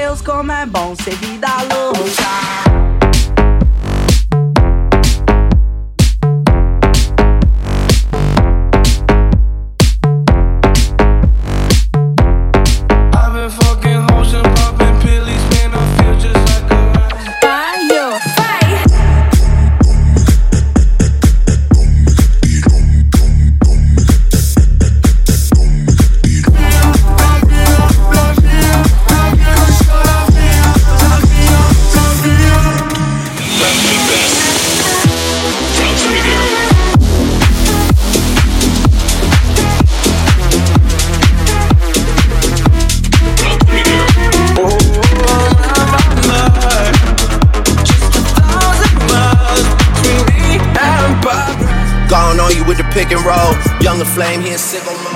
Deus, como é bom ser vida louca. pick and roll. Younger flame, he in on mode.